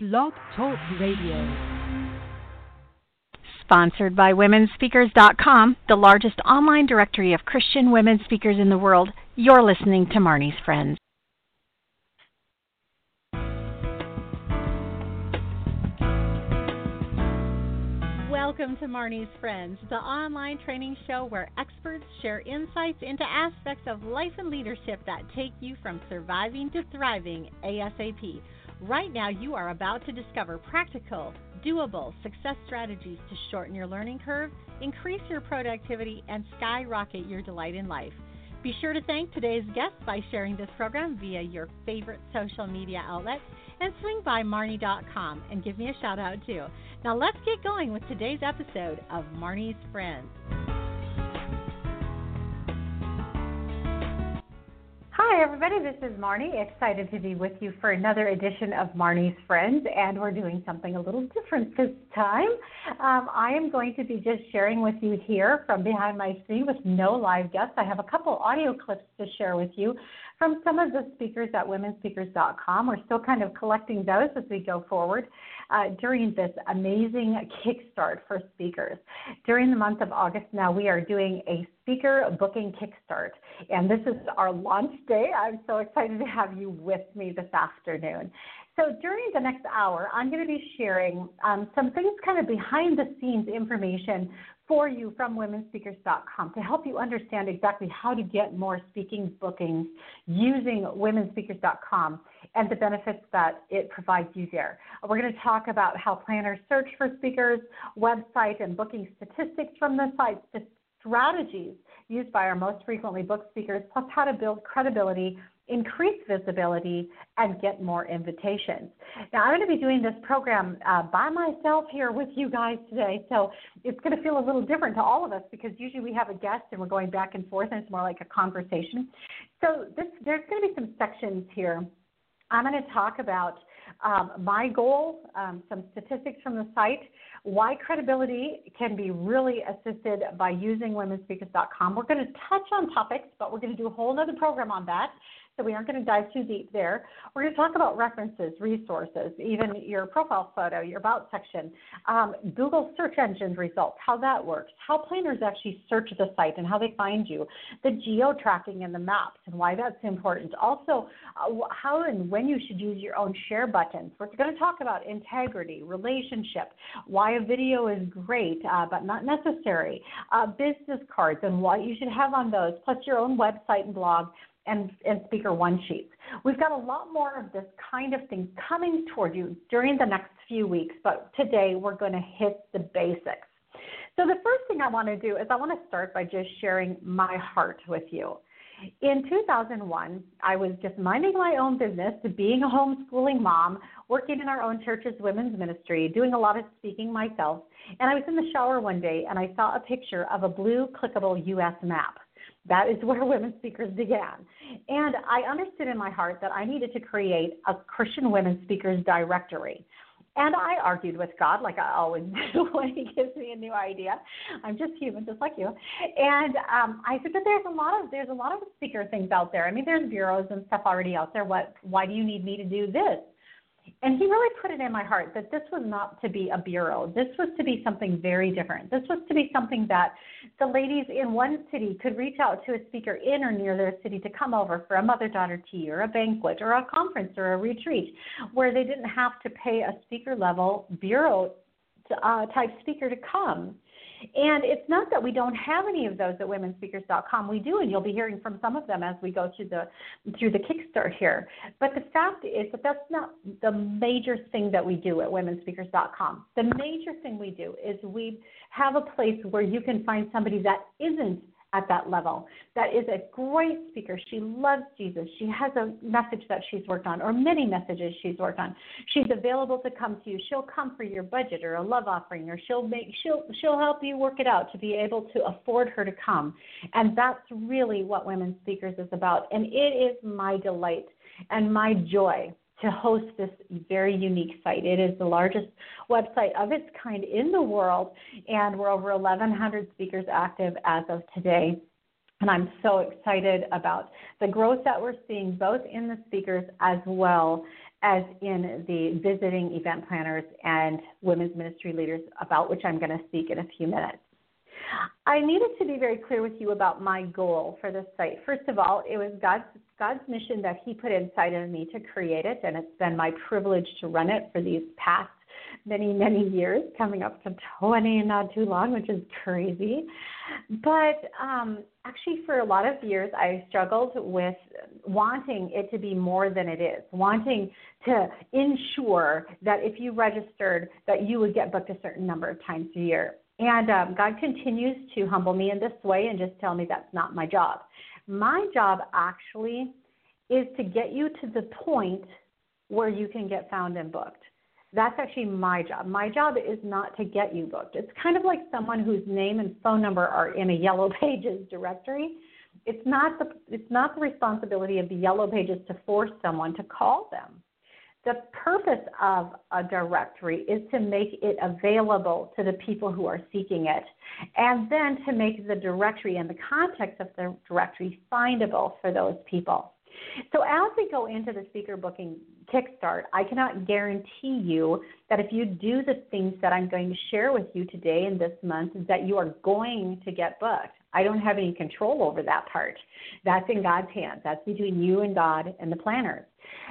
Blog Talk Radio. Sponsored by WomenSpeakers.com, the largest online directory of Christian women speakers in the world. You're listening to Marnie's Friends. Welcome to Marnie's Friends, the online training show where experts share insights into aspects of life and leadership that take you from surviving to thriving ASAP. Right now, you are about to discover practical, doable success strategies to shorten your learning curve, increase your productivity, and skyrocket your delight in life. Be sure to thank today's guests by sharing this program via your favorite social media outlets and swing by Marnie.com and give me a shout out too. Now let's get going with today's episode of Marnie's Friends. Hi, everybody. This is Marnie. Excited to be with you for another edition of Marnie's Friends, and we're doing something a little different this time. Um, I am going to be just sharing with you here from behind my screen with no live guests. I have a couple audio clips to share with you from some of the speakers at womenspeakers.com. We're still kind of collecting those as we go forward uh, during this amazing kickstart for speakers. During the month of August now, we are doing a speaker booking kickstart, and this is our launch day. I'm so excited to have you with me this afternoon. So during the next hour, I'm going to be sharing um, some things kind of behind the scenes information for you from womenspeakers.com to help you understand exactly how to get more speaking bookings using womenspeakers.com and the benefits that it provides you there. We're going to talk about how planners search for speakers, website and booking statistics from the site, the strategies used by our most frequently booked speakers, plus how to build credibility increase visibility, and get more invitations. Now, I'm going to be doing this program uh, by myself here with you guys today, so it's going to feel a little different to all of us because usually we have a guest and we're going back and forth, and it's more like a conversation. So, this, there's going to be some sections here. I'm going to talk about um, my goal, um, some statistics from the site, why credibility can be really assisted by using womenspeakers.com. We're going to touch on topics, but we're going to do a whole other program on that so we aren't going to dive too deep there. We're going to talk about references, resources, even your profile photo, your about section, um, Google search engine results, how that works, how planners actually search the site and how they find you, the geo tracking and the maps and why that's important. Also, uh, how and when you should use your own share buttons. We're going to talk about integrity, relationship, why a video is great uh, but not necessary, uh, business cards and what you should have on those, plus your own website and blog and, and speaker one sheets. We've got a lot more of this kind of thing coming toward you during the next few weeks, but today we're going to hit the basics. So, the first thing I want to do is I want to start by just sharing my heart with you. In 2001, I was just minding my own business, being a homeschooling mom, working in our own church's women's ministry, doing a lot of speaking myself. And I was in the shower one day and I saw a picture of a blue clickable US map. That is where women speakers began. And I understood in my heart that I needed to create a Christian women speakers directory. And I argued with God, like I always do when He gives me a new idea. I'm just human, just like you. And um, I said, but there's a lot of there's a lot of speaker things out there. I mean, there's bureaus and stuff already out there. What? Why do you need me to do this? And he really put it in my heart that this was not to be a bureau. This was to be something very different. This was to be something that the ladies in one city could reach out to a speaker in or near their city to come over for a mother daughter tea or a banquet or a conference or a retreat where they didn't have to pay a speaker level bureau uh, type speaker to come. And it's not that we don't have any of those at womenspeakers.com. We do, and you'll be hearing from some of them as we go through the through the kickstart here. But the fact is that that's not the major thing that we do at womenspeakers.com. The major thing we do is we have a place where you can find somebody that isn't at that level. That is a great speaker. She loves Jesus. She has a message that she's worked on, or many messages she's worked on. She's available to come to you. She'll come for your budget or a love offering, or she'll make she'll she'll help you work it out to be able to afford her to come. And that's really what Women Speakers is about. And it is my delight and my joy to host this very unique site. It is the largest website of its kind in the world, and we're over 1,100 speakers active as of today. And I'm so excited about the growth that we're seeing both in the speakers as well as in the visiting event planners and women's ministry leaders, about which I'm going to speak in a few minutes. I needed to be very clear with you about my goal for this site. First of all, it was God's God's mission that He put inside of me to create it, and it's been my privilege to run it for these past many, many years, coming up to 20 not too long, which is crazy. But um, actually, for a lot of years, I struggled with wanting it to be more than it is, wanting to ensure that if you registered, that you would get booked a certain number of times a year. And um, God continues to humble me in this way and just tell me that's not my job. My job actually is to get you to the point where you can get found and booked. That's actually my job. My job is not to get you booked. It's kind of like someone whose name and phone number are in a yellow pages directory. It's not the it's not the responsibility of the yellow pages to force someone to call them. The purpose of a directory is to make it available to the people who are seeking it, and then to make the directory and the context of the directory findable for those people. So as we go into the speaker booking kickstart, I cannot guarantee you that if you do the things that I'm going to share with you today and this month, that you are going to get booked. I don't have any control over that part. That's in God's hands. That's between you and God and the planners.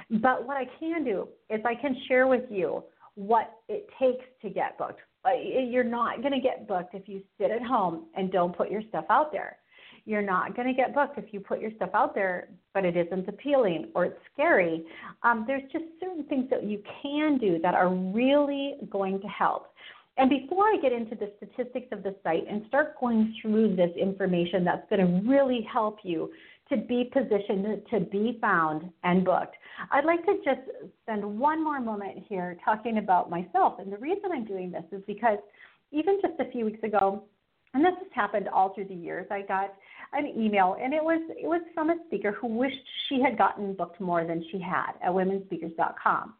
But what I can do is I can share with you what it takes to get booked. Uh, you're not going to get booked if you sit at home and don't put your stuff out there. You're not going to get booked if you put your stuff out there, but it isn't appealing or it's scary. Um, there's just certain things that you can do that are really going to help. And before I get into the statistics of the site and start going through this information that's going to really help you to be positioned to be found and booked, I'd like to just spend one more moment here talking about myself. And the reason I'm doing this is because even just a few weeks ago, and this has happened all through the years, I got an email, and it was it was from a speaker who wished she had gotten booked more than she had at womenspeakers.com.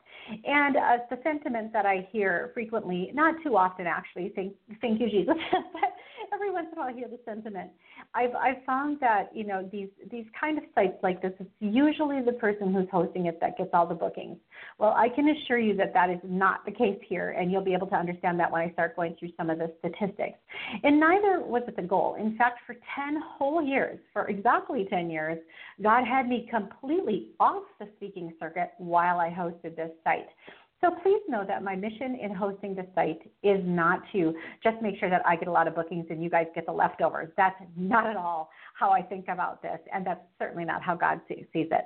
And uh, the sentiment that I hear frequently, not too often actually, thank, thank you, Jesus, but every once in a while I hear the sentiment. I've I've found that you know these these kind of sites like this, it's usually the person who's hosting it that gets all the bookings. Well, I can assure you that that is not the case here, and you'll be able to understand that when I start going through some of the statistics. And neither was it the goal. In fact, for 10 whole years, for exactly 10 years, God had me completely off the speaking circuit while I hosted this site. So please know that my mission in hosting the site is not to just make sure that I get a lot of bookings and you guys get the leftovers. That's not at all how I think about this, and that's certainly not how God sees it.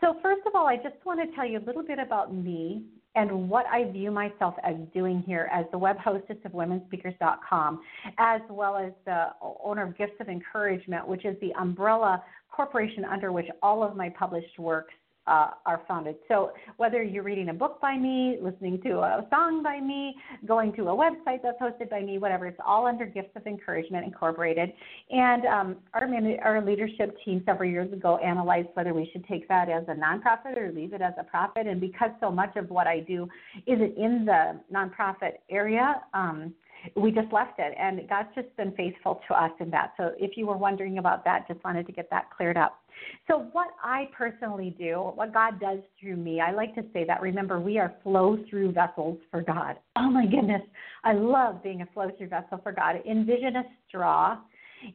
So, first of all, I just want to tell you a little bit about me and what I view myself as doing here as the web hostess of womenspeakers.com, as well as the owner of Gifts of Encouragement, which is the umbrella corporation under which all of my published works uh, are founded. So whether you're reading a book by me, listening to a song by me, going to a website that's hosted by me, whatever, it's all under Gifts of Encouragement Incorporated. And um, our, our leadership team several years ago analyzed whether we should take that as a nonprofit or leave it as a profit. And because so much of what I do isn't in the nonprofit area, um, we just left it and God's just been faithful to us in that. So if you were wondering about that, just wanted to get that cleared up. So what I personally do, what God does through me, I like to say that remember we are flow through vessels for God. Oh my goodness, I love being a flow through vessel for God. Envision a straw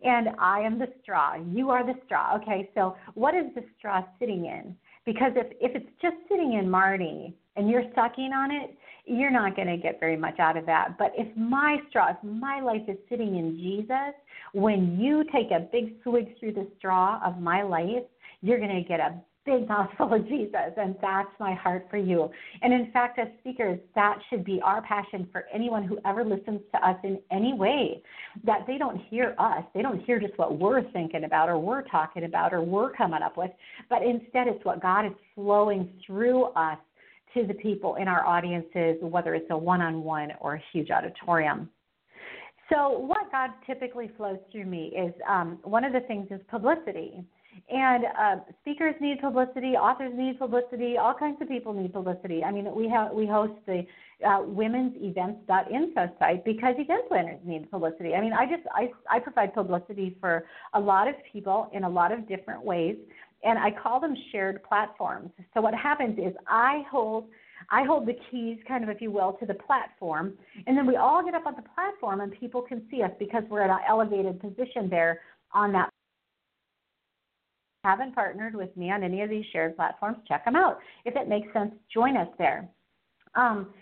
and I am the straw. You are the straw. Okay, so what is the straw sitting in? Because if, if it's just sitting in Marnie and you're sucking on it, you're not going to get very much out of that. But if my straw, if my life is sitting in Jesus, when you take a big swig through the straw of my life, you're going to get a big mouthful of Jesus, and that's my heart for you. And in fact, as speakers, that should be our passion for anyone who ever listens to us in any way. That they don't hear us, they don't hear just what we're thinking about or we're talking about or we're coming up with, but instead it's what God is flowing through us to the people in our audiences, whether it's a one on one or a huge auditorium. So, what God typically flows through me is um, one of the things is publicity. And uh, speakers need publicity, authors need publicity, all kinds of people need publicity. I mean, we have we host the uh, women's events.info site because event planners need publicity. I mean, I just I I provide publicity for a lot of people in a lot of different ways. And I call them shared platforms. So what happens is I hold I hold the keys, kind of, if you will, to the platform, and then we all get up on the platform, and people can see us because we're at an elevated position there on that. Haven't partnered with me on any of these shared platforms? Check them out. If it makes sense, join us there. Um,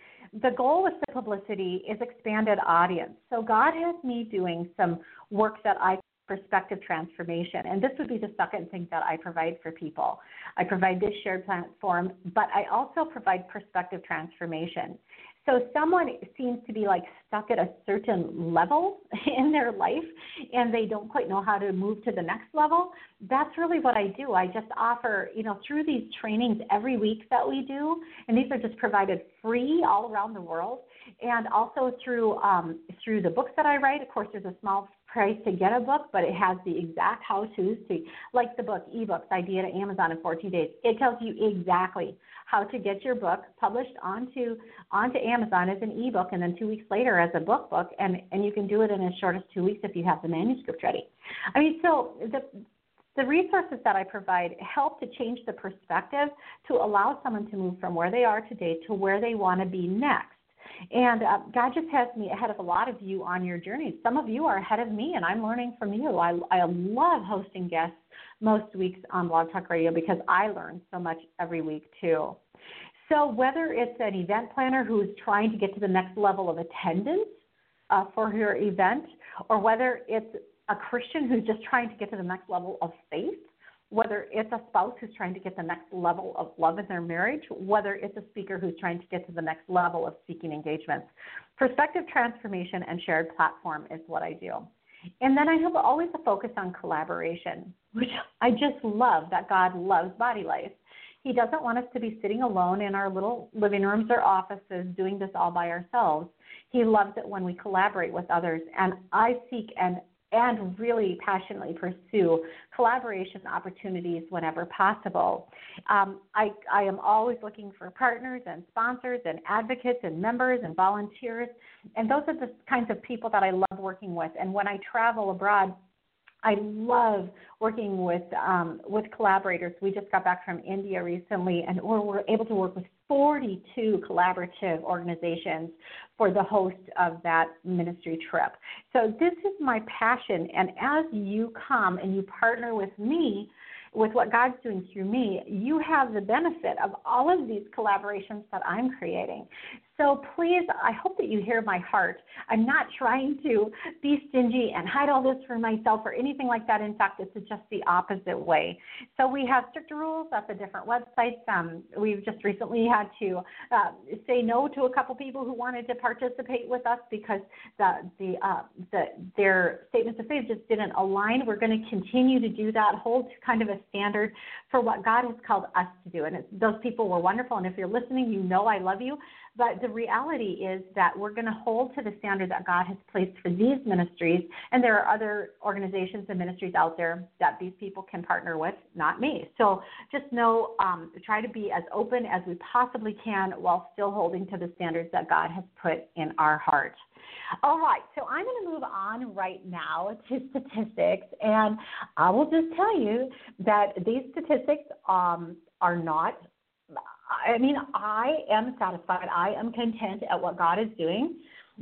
the goal with the publicity is expanded audience. So God has me doing some work that I perspective transformation. And this would be the second thing that I provide for people. I provide this shared platform, but I also provide perspective transformation. So someone seems to be like stuck at a certain level in their life and they don't quite know how to move to the next level. That's really what I do. I just offer, you know, through these trainings every week that we do, and these are just provided free all around the world, and also through um, through the books that I write. Of course, there's a small price to get a book, but it has the exact how to's to, like the book, ebooks, idea to Amazon in 14 days. It tells you exactly how to get your book published onto onto Amazon as an ebook, and then two weeks later as a book book, and and you can do it in as short as two weeks if you have the manuscript ready. I mean, so the the resources that I provide help to change the perspective to allow someone to move from where they are today to where they want to be next. And uh, God just has me ahead of a lot of you on your journey. Some of you are ahead of me, and I'm learning from you. I, I love hosting guests most weeks on Blog Talk Radio because I learn so much every week, too. So, whether it's an event planner who's trying to get to the next level of attendance uh, for her event, or whether it's a Christian who's just trying to get to the next level of faith, whether it's a spouse who's trying to get the next level of love in their marriage, whether it's a speaker who's trying to get to the next level of seeking engagements. Perspective transformation and shared platform is what I do. And then I have always a focus on collaboration, which I just love that God loves body life. He doesn't want us to be sitting alone in our little living rooms or offices doing this all by ourselves. He loves it when we collaborate with others. And I seek and and really passionately pursue collaboration opportunities whenever possible. Um, I, I am always looking for partners and sponsors and advocates and members and volunteers, and those are the kinds of people that I love working with. And when I travel abroad, I love working with um, with collaborators. We just got back from India recently, and we're, we're able to work with 42 collaborative organizations for the host of that ministry trip. So this is my passion, and as you come and you partner with me with what God's doing through me, you have the benefit of all of these collaborations that I'm creating. So please, I hope that you hear my heart. I'm not trying to be stingy and hide all this for myself or anything like that. In fact, it's just the opposite way. So we have strict rules at the different websites. Um, we've just recently had to uh, say no to a couple people who wanted to participate with us because the the, uh, the their statements of faith just didn't align. We're going to continue to do that, hold kind of a standard for what God has called us to do. And those people were wonderful. And if you're listening, you know I love you. But the reality is that we're going to hold to the standard that God has placed for these ministries. And there are other organizations and ministries out there that these people can partner with, not me. So just know, um, try to be as open as we possibly can while still holding to the standards that God has put in our heart. All right, so I'm going to move on right now to statistics, and I will just tell you that these statistics um, are not I mean, I am satisfied. I am content at what God is doing,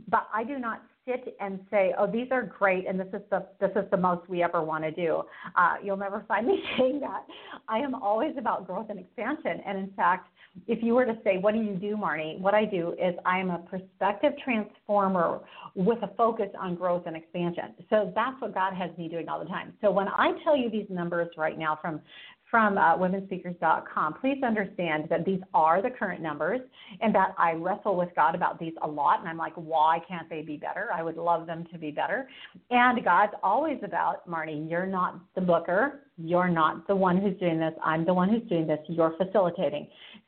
but I do not sit and say, "Oh, these are great, and this is the this is the most we ever want to do." Uh, you'll never find me saying that. I am always about growth and expansion, and in fact, if you were to say, "What do you do, Marnie?" What I do is I am a perspective transformer with a focus on growth and expansion. So that's what God has me doing all the time. So when I tell you these numbers right now from from uh, womenspeakers.com. Please understand that these are the current numbers and that I wrestle with God about these a lot. And I'm like, why can't they be better? I would love them to be better. And God's always about, Marnie, you're not the booker. You're not the one who's doing this. I'm the one who's doing this. You're facilitating.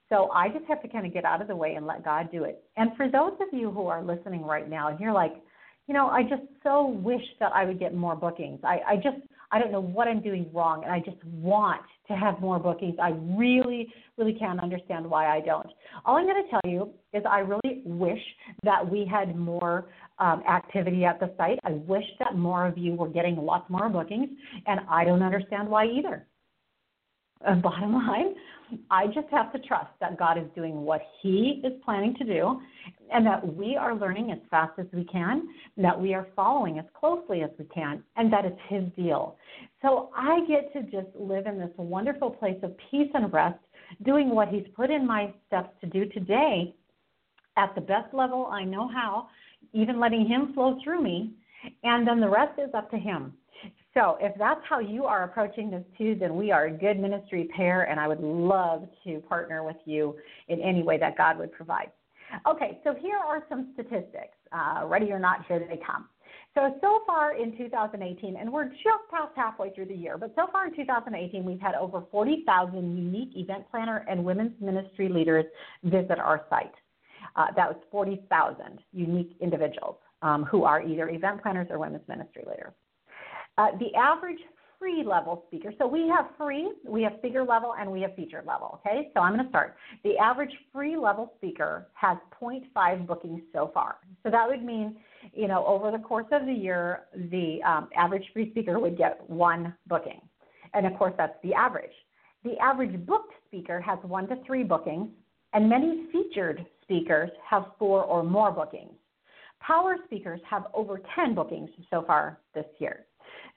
So I just have to kind of get out of the way and let God do it. And for those of you who are listening right now and you're like, you know, I just so wish that I would get more bookings. I, I just I don't know what I'm doing wrong, and I just want to have more bookings. I really, really can't understand why I don't. All I'm going to tell you is I really wish that we had more um, activity at the site. I wish that more of you were getting lots more bookings, and I don't understand why either. Uh, bottom line, I just have to trust that God is doing what He is planning to do, and that we are learning as fast as we can, that we are following as closely as we can, and that it's His deal. So I get to just live in this wonderful place of peace and rest, doing what He's put in my steps to do today at the best level I know how, even letting Him flow through me, and then the rest is up to Him. So if that's how you are approaching this too, then we are a good ministry pair, and I would love to partner with you in any way that God would provide. Okay, so here are some statistics. Uh, ready or not, here they come. So, so far in 2018, and we're just past halfway through the year, but so far in 2018, we've had over 40,000 unique event planner and women's ministry leaders visit our site. Uh, that was 40,000 unique individuals um, who are either event planners or women's ministry leaders. Uh, the average free level speaker, so we have free, we have speaker level, and we have featured level. Okay, so I'm going to start. The average free level speaker has 0.5 bookings so far. So that would mean, you know, over the course of the year, the um, average free speaker would get one booking. And of course, that's the average. The average booked speaker has one to three bookings, and many featured speakers have four or more bookings. Power speakers have over 10 bookings so far this year.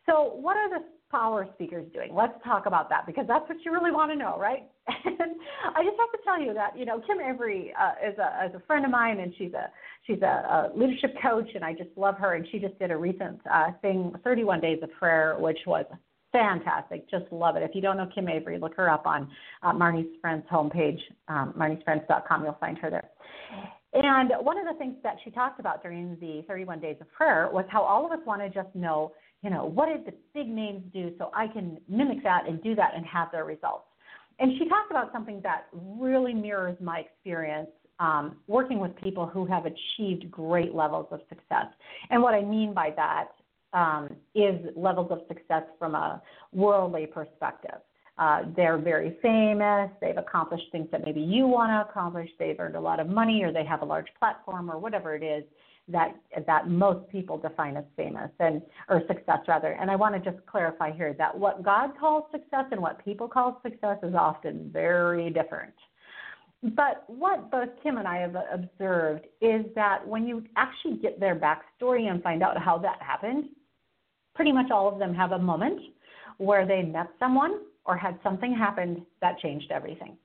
So, what are the power speakers doing? Let's talk about that because that's what you really want to know, right? And I just have to tell you that you know Kim Avery uh, is a is a friend of mine, and she's a she's a, a leadership coach, and I just love her. And she just did a recent uh, thing, 31 Days of Prayer, which was fantastic. Just love it. If you don't know Kim Avery, look her up on uh, Marnie's Friends homepage, um, marniesfriends.com. You'll find her there. And one of the things that she talked about during the 31 Days of Prayer was how all of us want to just know you know, what did the big names do so I can mimic that and do that and have their results. And she talked about something that really mirrors my experience um, working with people who have achieved great levels of success. And what I mean by that um, is levels of success from a worldly perspective. Uh, they're very famous. They've accomplished things that maybe you want to accomplish. They've earned a lot of money, or they have a large platform, or whatever it is that that most people define as famous and or success rather. And I want to just clarify here that what God calls success and what people call success is often very different. But what both Kim and I have observed is that when you actually get their backstory and find out how that happened, pretty much all of them have a moment where they met someone or had something happen that changed everything.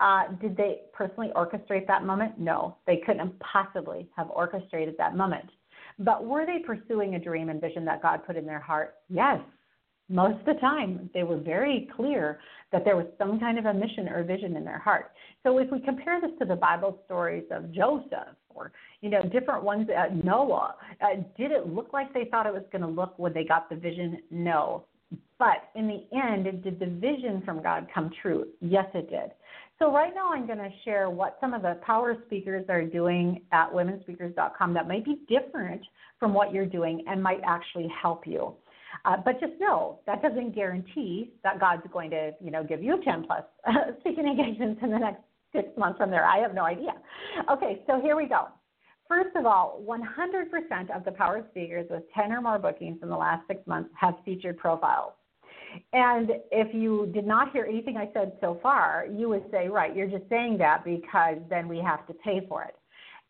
Uh, did they personally orchestrate that moment? No, they couldn't possibly have orchestrated that moment. But were they pursuing a dream and vision that God put in their heart? Yes. Most of the time, they were very clear that there was some kind of a mission or vision in their heart. So if we compare this to the Bible stories of Joseph or you know different ones, uh, Noah, uh, did it look like they thought it was going to look when they got the vision? No. But in the end, did the vision from God come true? Yes, it did. So right now I'm going to share what some of the power speakers are doing at womenspeakers.com that might be different from what you're doing and might actually help you. Uh, but just know that doesn't guarantee that God's going to, you know, give you 10 plus speaking engagements in the next six months from there. I have no idea. Okay, so here we go. First of all, 100% of the power speakers with 10 or more bookings in the last six months have featured profiles. And if you did not hear anything I said so far, you would say, right, you're just saying that because then we have to pay for it.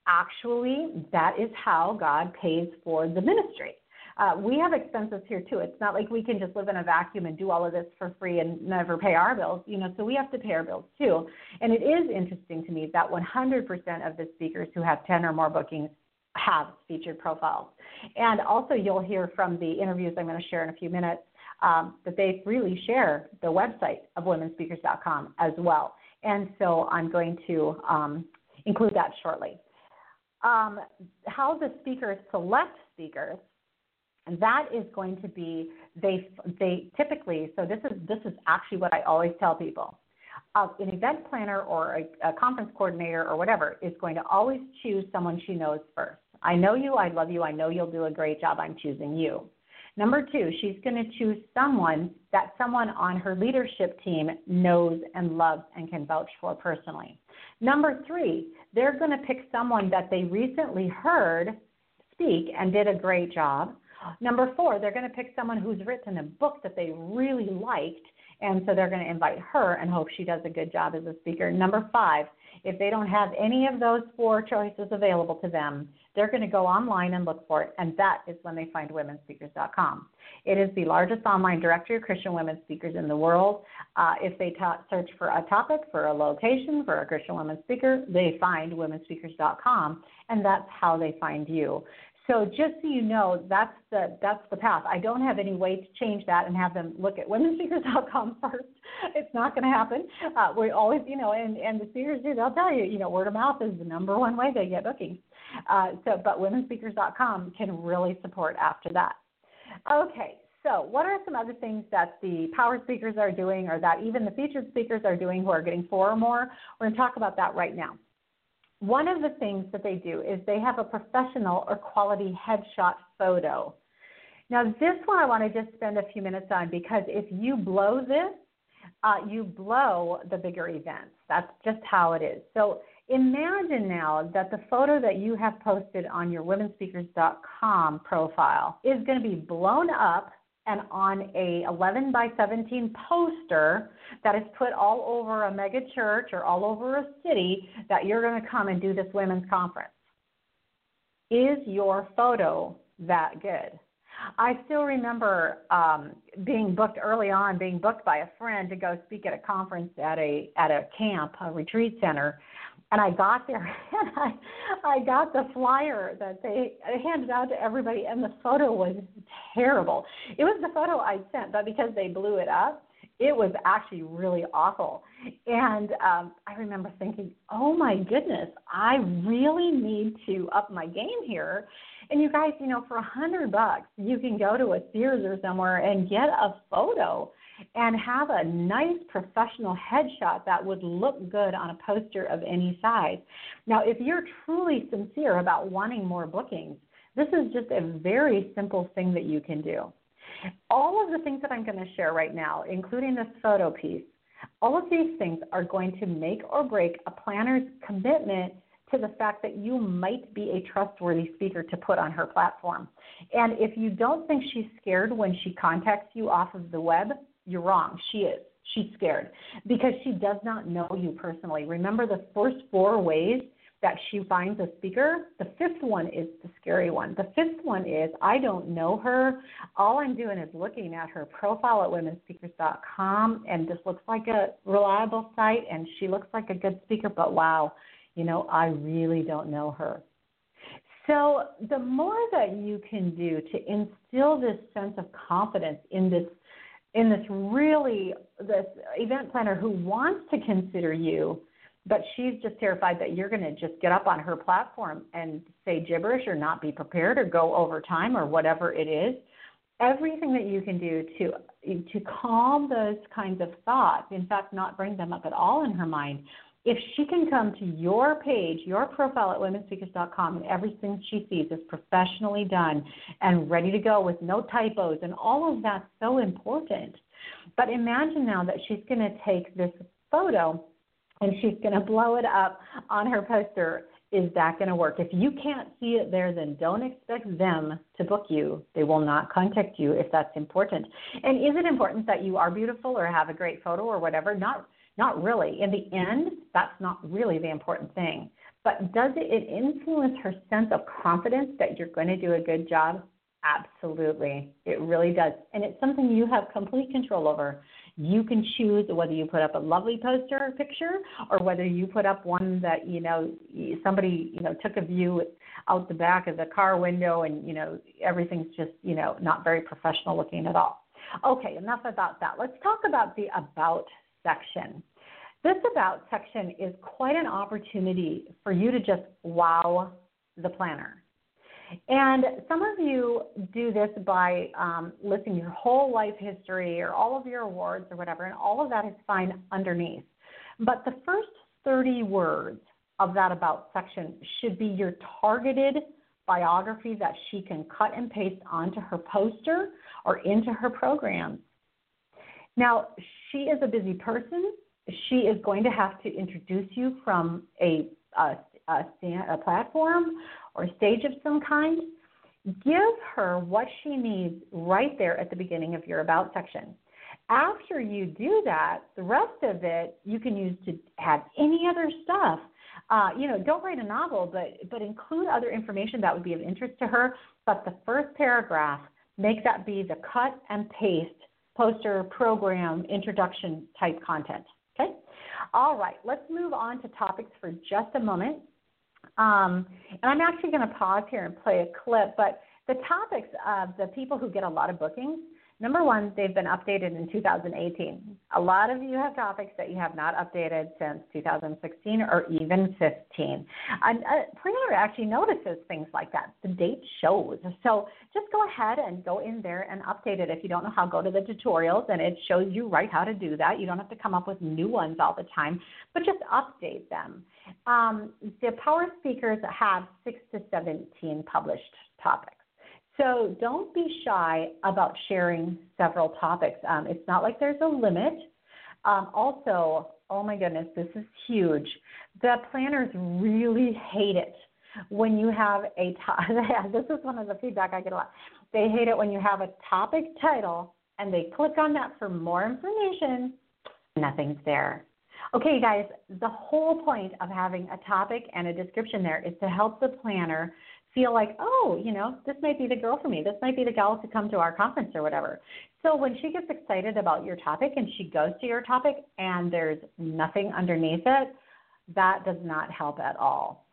Actually, that is how God pays for the ministry. Uh, we have expenses here too. It's not like we can just live in a vacuum and do all of this for free and never pay our bills. You know, so we have to pay our bills too. And it is interesting to me that 100% of the speakers who have 10 or more bookings have featured profiles. And also, you'll hear from the interviews I'm going to share in a few minutes um, that they really share the website of womenspeakers.com as well. And so I'm going to um, include that shortly. Um, how the speakers select speakers, and that is going to be they they typically. So this is this is actually what I always tell people. Uh, an event planner or a, a conference coordinator or whatever is going to always choose someone she knows first. I know you, I love you, I know you'll do a great job. I'm choosing you. Number two, she's going to choose someone that someone on her leadership team knows and loves and can vouch for personally. Number three, they're going to pick someone that they recently heard speak and did a great job. Number four, they're going to pick someone who's written a book that they really liked And so they're going to invite her and hope she does a good job as a speaker. Number five, if they don't have any of those four choices available to them, they're going to go online and look for it, and that is when they find womenspeakers.com. It is the largest online directory of Christian women speakers in the world. Uh, if they ta- search for a topic, for a location, for a Christian women speaker, they find womenspeakers.com, and that's how they find you. So just so you know, that's the that's the path. I don't have any way to change that and have them look at womenspeakers.com first. It's not going to happen. Uh, we always, you know, and and the speakers do. They'll tell you, you know, word of mouth is the number one way they get bookings. Uh, so, but womenspeakers.com can really support after that. Okay, so what are some other things that the power speakers are doing, or that even the featured speakers are doing, who are getting four or more? We're going to talk about that right now. One of the things that they do is they have a professional or quality headshot photo. Now, this one I want to just spend a few minutes on because if you blow this, uh, you blow the bigger events. That's just how it is. So imagine now that the photo that you have posted on your womenspeakers.com profile is going to be blown up and on a 11 by 17 poster that is put all over a mega church or all over a city that you're going to come and do this women's conference. Is your photo that good? I still remember um, being booked early on, being booked by a friend to go speak at a conference at a at a camp, a retreat center, and I got there and I I got the flyer that they handed out to everybody and the photo was terrible. It was the photo I sent, but because they blew it up, it was actually really awful. And um I remember thinking, "Oh my goodness, I really need to up my game here." And you guys, you know, for a hundred bucks, you can go to a Sears or somewhere and get a photo and have a nice professional headshot that would look good on a poster of any size. Now, if you're truly sincere about wanting more bookings, this is just a very simple thing that you can do. All of the things that I'm going to share right now, including this photo piece, all of these things are going to make or break a planner's commitment to the fact that you might be a trustworthy speaker to put on her platform. And if you don't think she's scared when she contacts you off of the web, you're wrong. She is. She's scared because she does not know you personally. Remember the first four ways that she finds a speaker? The fifth one is the scary one. The fifth one is I don't know her. All I'm doing is looking at her profile at womenspeakers.com and this looks like a reliable site and she looks like a good speaker, but wow, you know, I really don't know her. So, the more that you can do to instill this sense of confidence in this in this really this event planner who wants to consider you but she's just terrified that you're going to just get up on her platform and say gibberish or not be prepared or go over time or whatever it is. Everything that you can do to to calm those kinds of thoughts in fact not bring them up at all in her mind if she can come to your page, your profile at womenspeakers.com, and everything she sees is professionally done and ready to go with no typos, and all of that's so important. But imagine now that she's going to take this photo and she's going to blow it up on her poster. Is that going to work? If you can't see it there, then don't expect them to book you. They will not contact you if that's important. And is it important that you are beautiful or have a great photo or whatever? Not not really. In the end, that's not really the important thing. But does it influence her sense of confidence that you're going to do a good job? Absolutely. It really does. And it's something you have complete control over. You can choose whether you put up a lovely poster picture or whether you put up one that, you know, somebody, you know, took a view out the back of the car window and, you know, everything's just, you know, not very professional looking at all. Okay, enough about that. Let's talk about the about section. This About section is quite an opportunity for you to just wow the planner. And some of you do this by um, listing your whole life history or all of your awards or whatever, and all of that is fine underneath. But the first 30 words of that About section should be your targeted biography that she can cut and paste onto her poster or into her programs. Now, she is a busy person. She is going to have to introduce you from a, a, a, stand, a platform or stage of some kind. Give her what she needs right there at the beginning of your About section. after you do that, the rest of it you can use to have any other stuff. Uh, you know, don't write a novel, but but include other information that would be of interest to her. But the first paragraph, make that be the cut and paste poster, program, introduction type content. Okay. All right. Let's move on to topics for just a moment. Um, and I'm actually going to pause here and play a clip, but the topics of the people who get a lot of bookings Number one, they've been updated in 2018. A lot of you have topics that you have not updated since 2016 or even 15. And uh, Planner actually notices things like that. The date shows. So just go ahead and go in there and update it. If you don't know how, go to the tutorials and it shows you right how to do that. You don't have to come up with new ones all the time, but just update them. Um, the Power Speakers have 6 to 17 published topics. So don't be shy about sharing several topics. Um, it's not like there's a limit. Um, also, oh my goodness, this is huge. The planners really hate it when you have a to- this is one of the feedback I get a lot. They hate it when you have a topic title and they click on that for more information. Nothing's there. Okay, guys, the whole point of having a topic and a description there is to help the planner feel like, oh, you know, this might be the girl for me. This might be the gal to come to our conference or whatever. So when she gets excited about your topic and she goes to your topic and there's nothing underneath it, that does not help at all.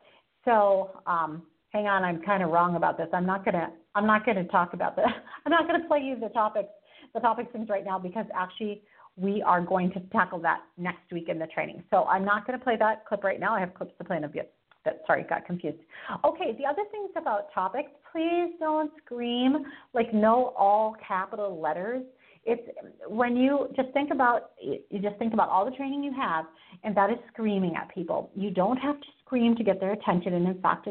So um, hang on, I'm kind of wrong about this. I'm not gonna I'm not gonna talk about the I'm not gonna play you the topics the topic things right now because actually we are going to tackle that next week in the training. So I'm not going to play that clip right now. I have clips to play in a bit that sorry got confused. Okay the other things about topics please don't scream like no all capital letters. It's when you just think about you just think about all the training you have and that is screaming at people. You don't have to scream to get their attention and in fact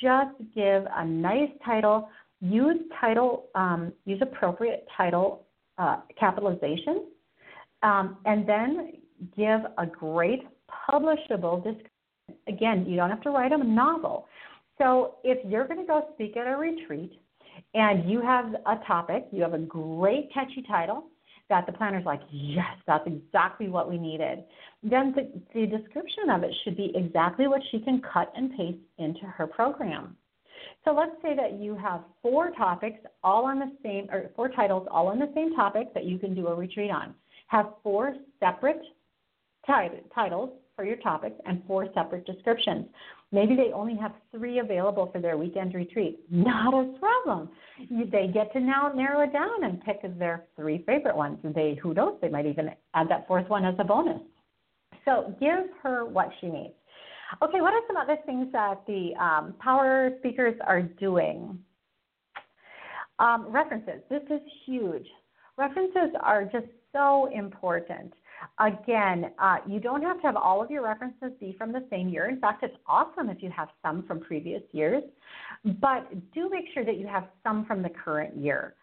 just give a nice title use title um, use appropriate title uh, capitalization um, and then give a great publishable. Again, you don't have to write a novel. So if you're going to go speak at a retreat and you have a topic, you have a great catchy title that the planner's like, yes, that's exactly what we needed, then the, the description of it should be exactly what she can cut and paste into her program. So let's say that you have four topics all on the same, or four titles all on the same topic that you can do a retreat on. Have four separate titles for your topics and four separate descriptions. Maybe they only have three available for their weekend retreat. Not a problem. They get to now narrow it down and pick their three favorite ones. And they, who knows, they might even add that fourth one as a bonus. So give her what she needs. Okay, what are some other things that the um, power speakers are doing? Um, references. This is huge. References are just so important. Again, uh, you don't have to have all of your references be from the same year. In fact, it's awesome if you have some from previous years, but do make sure that you have some from the current year.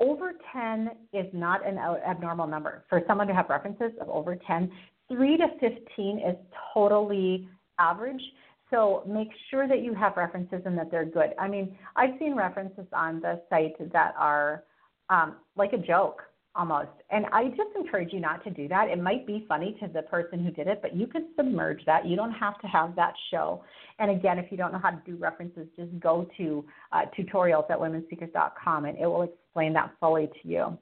Over 10 is not an abnormal number. For someone to have references of over 10, 3 to 15 is totally average. So make sure that you have references and that they're good. I mean, I've seen references on the site that are um, like a joke almost. And I just encourage you not to do that. It might be funny to the person who did it, but you could submerge that. You don't have to have that show. And again, if you don't know how to do references, just go to uh, tutorials at womenspeakers.com and it will explain that fully to you.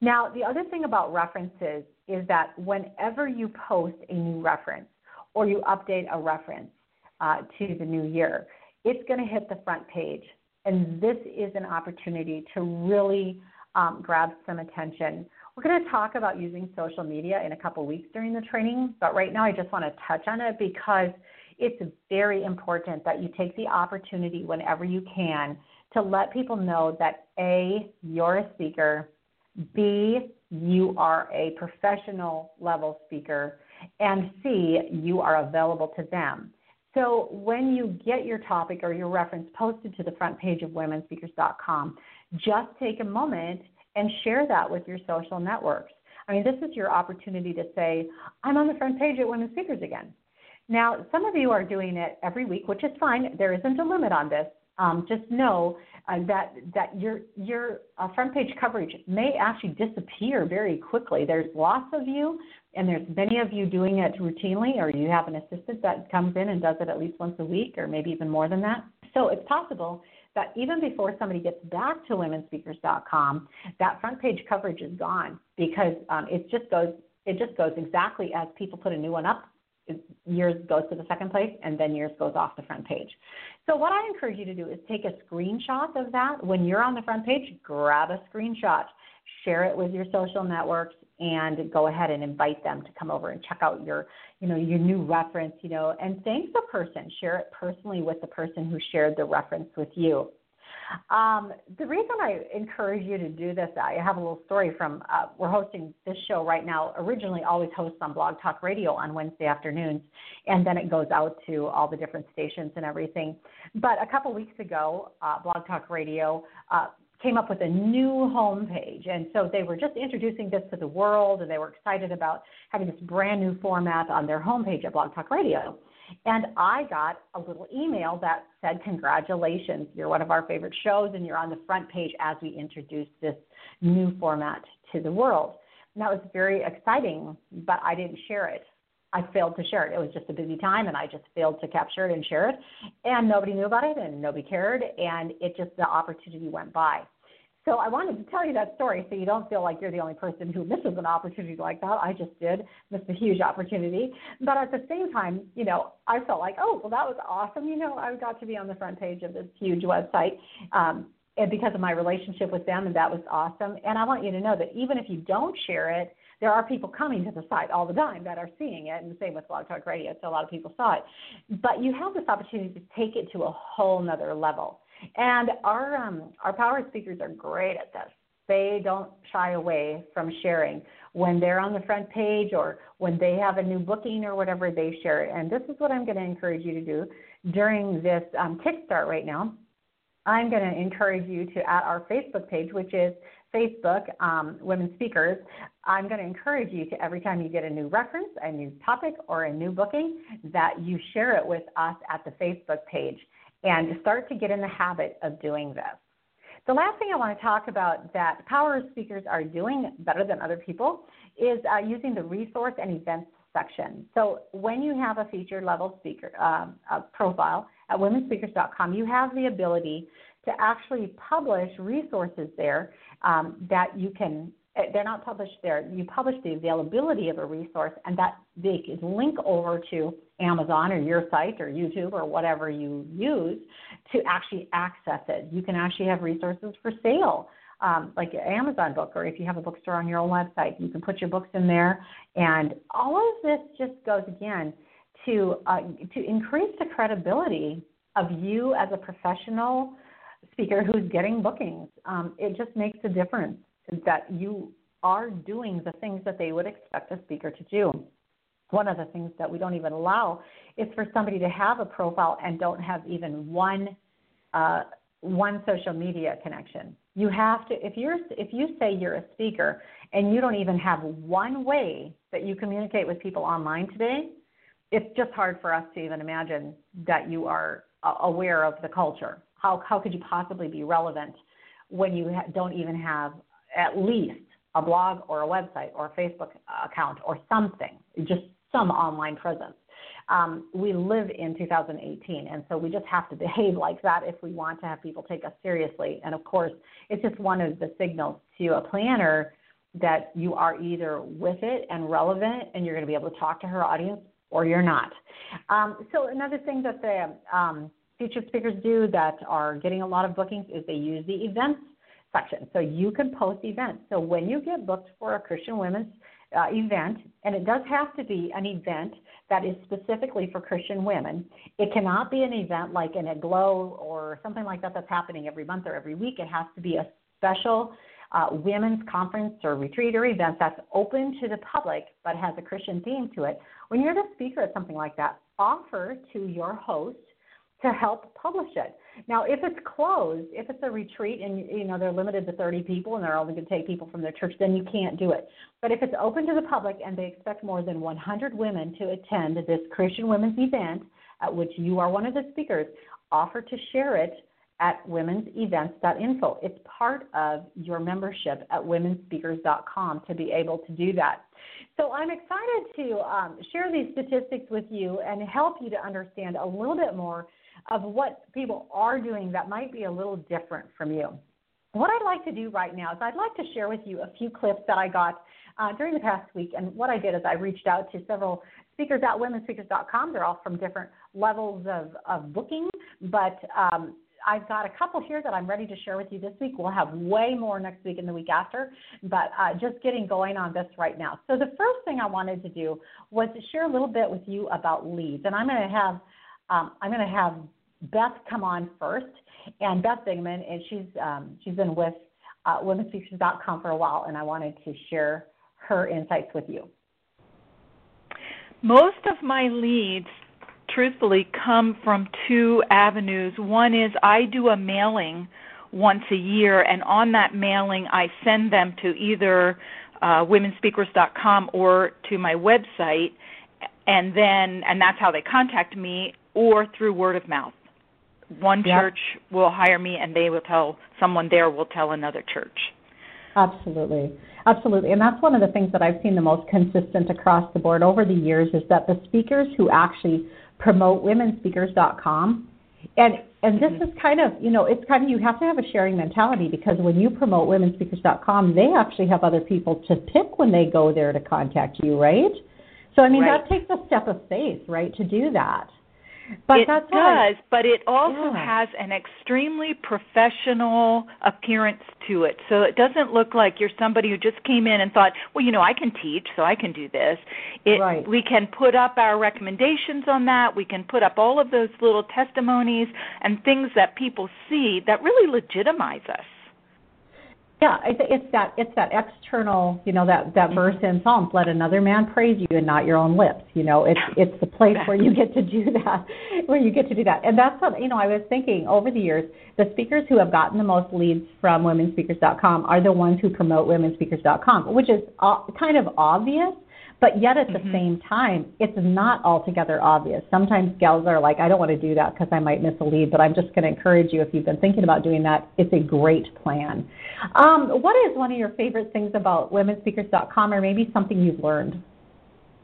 Now, the other thing about references is that whenever you post a new reference or you update a reference uh, to the new year, it's going to hit the front page. And this is an opportunity to really um, grab some attention. We're going to talk about using social media in a couple weeks during the training, but right now I just want to touch on it because it's very important that you take the opportunity whenever you can to let people know that A, you're a speaker, B, you are a professional level speaker, and C, you are available to them. So when you get your topic or your reference posted to the front page of womenspeakers.com, just take a moment and share that with your social networks. I mean, this is your opportunity to say, I'm on the front page at Women Speakers again. Now, some of you are doing it every week, which is fine. There isn't a limit on this. um, just know uh, that that your your uh, front page coverage may actually disappear very quickly. There's lots of you, and there's many of you doing it routinely, or you have an assistant that comes in and does it at least once a week, or maybe even more than that. So it's possible that even before somebody gets back to womenspeakers.com, that front page coverage is gone because um, it just goes it just goes exactly as people put a new one up yours goes to the second place and then yours goes off the front page. So what I encourage you to do is take a screenshot of that. When you're on the front page, grab a screenshot, share it with your social networks and go ahead and invite them to come over and check out your, you know, your new reference, you know, and thank the person. Share it personally with the person who shared the reference with you. Um, the reason I encourage you to do this, I have a little story from, uh, we're hosting this show right now, originally always hosts on Blog Talk Radio on Wednesday afternoons, and then it goes out to all the different stations and everything. But a couple weeks ago, uh, Blog Talk Radio uh, came up with a new homepage. And so they were just introducing this to the world, and they were excited about having this brand new format on their homepage at Blog Talk Radio. And I got a little email that said, Congratulations, you're one of our favorite shows, and you're on the front page as we introduce this new format to the world. And that was very exciting, but I didn't share it. I failed to share it. It was just a busy time, and I just failed to capture it and share it. And nobody knew about it, and nobody cared, and it just, the opportunity went by. So I wanted to tell you that story so you don't feel like you're the only person who misses an opportunity like that. I just did, missed a huge opportunity. But at the same time, you know, I felt like, oh, well, that was awesome. You know, I got to be on the front page of this huge website. Um, and because of my relationship with them, and that was awesome. And I want you to know that even if you don't share it, there are people coming to the site all the time that are seeing it, and the same with Blog Talk Radio. So a lot of people saw it. But you have this opportunity to take it to a whole nother level. And our um, our power speakers are great at this. They don't shy away from sharing when they're on the front page or when they have a new booking or whatever. They share it. And this is what I'm going to encourage you to do during this um, Kickstart right now. I'm going to encourage you to at our Facebook page, which is Facebook um, Women Speakers. I'm going to encourage you to every time you get a new reference, a new topic, or a new booking, that you share it with us at the Facebook page and start to get in the habit of doing this. The last thing I want to talk about that power speakers are doing better than other people is uh, using the resource and events section. So when you have a featured level speaker um, profile at womenspeakers.com, you have the ability to actually publish resources there um, that you can they're not published there. You publish the availability of a resource, and that they can link over to Amazon or your site or YouTube or whatever you use to actually access it. You can actually have resources for sale. Um, like Amazon book, or if you have a bookstore on your own website, you can put your books in there. And all of this just goes again to uh, to increase the credibility of you as a professional speaker who's getting bookings. Um, it just makes a difference that you are doing the things that they would expect a speaker to do. One of the things that we don't even allow is for somebody to have a profile and don't have even one uh, one social media connection. You have to if you're if you say you're a speaker and you don't even have one way that you communicate with people online today, it's just hard for us to even imagine that you are uh, aware of the culture. How how could you possibly be relevant when you ha- don't even have at least a blog or a website or a Facebook account or something, just some online presence. Um, we live in 2018, and so we just have to behave like that if we want to have people take us seriously. And of course, it's just one of the signals to a planner that you are either with it and relevant, and you're going to be able to talk to her audience, or you're not. Um, so another thing that the um, featured speakers do that are getting a lot of bookings is they use the events section. So you can post events. So when you get booked for a Christian women's uh, event, and it does have to be an event that is specifically for Christian women. It cannot be an event like in Aglow or something like that that's happening every month or every week. It has to be a special uh, women's conference or retreat or event that's open to the public but has a Christian theme to it. When you're the speaker at something like that, offer to your host to help publish it. Now, if it's closed, if it's a retreat and you know they're limited to 30 people and they're only going to take people from their church, then you can't do it. But if it's open to the public and they expect more than 100 women to attend this Christian women's event at which you are one of the speakers, offer to share it at womensevents.info. It's part of your membership at womenspeakers.com to be able to do that. So I'm excited to um, share these statistics with you and help you to understand a little bit more of what people are doing that might be a little different from you. What I'd like to do right now is I'd like to share with you a few clips that I got uh, during the past week. And what I did is I reached out to several speakers at womenspeakers.com. They're all from different levels of, of booking, but um, I've got a couple here that I'm ready to share with you this week. We'll have way more next week and the week after, but uh, just getting going on this right now. So the first thing I wanted to do was to share a little bit with you about leads, and I'm going to have um, I'm going to have Beth come on first, and Beth Bigman, and she's um, she's been with uh, WomenSpeakers.com for a while, and I wanted to share her insights with you. Most of my leads truthfully come from two avenues. One is I do a mailing once a year, and on that mailing, I send them to either uh, womenspeakers.com or to my website, and then and that's how they contact me, or through word of mouth. One yep. church will hire me, and they will tell someone there will tell another church. Absolutely. Absolutely. And that's one of the things that I've seen the most consistent across the board over the years is that the speakers who actually promote womenspeakers.com and and this mm-hmm. is kind of you know it's kind of you have to have a sharing mentality because when you promote womenspeakers.com they actually have other people to pick when they go there to contact you right so i mean right. that takes a step of faith right to do that but it does, I, but it also yeah. has an extremely professional appearance to it. So it doesn't look like you're somebody who just came in and thought, well, you know, I can teach, so I can do this. It, right. We can put up our recommendations on that. We can put up all of those little testimonies and things that people see that really legitimize us. Yeah, it's that it's that external, you know, that that mm-hmm. verse in Psalms, "Let another man praise you, and not your own lips." You know, it's it's the place where you get to do that, where you get to do that, and that's what you know. I was thinking over the years, the speakers who have gotten the most leads from WomenSpeakers.com are the ones who promote WomenSpeakers.com, which is uh, kind of obvious but yet at the mm-hmm. same time, it's not altogether obvious. Sometimes gals are like, I don't want to do that because I might miss a lead, but I'm just going to encourage you if you've been thinking about doing that, it's a great plan. Um, what is one of your favorite things about womenspeakers.com or maybe something you've learned?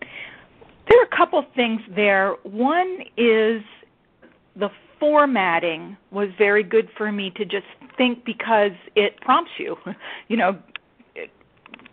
There are a couple things there. One is the formatting was very good for me to just think because it prompts you. You know,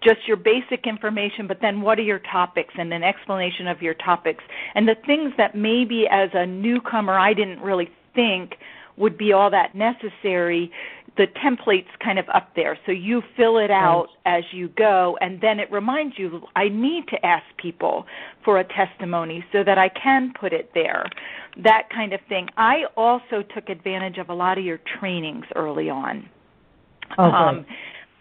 just your basic information, but then what are your topics and an explanation of your topics and the things that maybe as a newcomer I didn't really think would be all that necessary. The template's kind of up there, so you fill it out as you go, and then it reminds you I need to ask people for a testimony so that I can put it there. That kind of thing. I also took advantage of a lot of your trainings early on. Oh, um,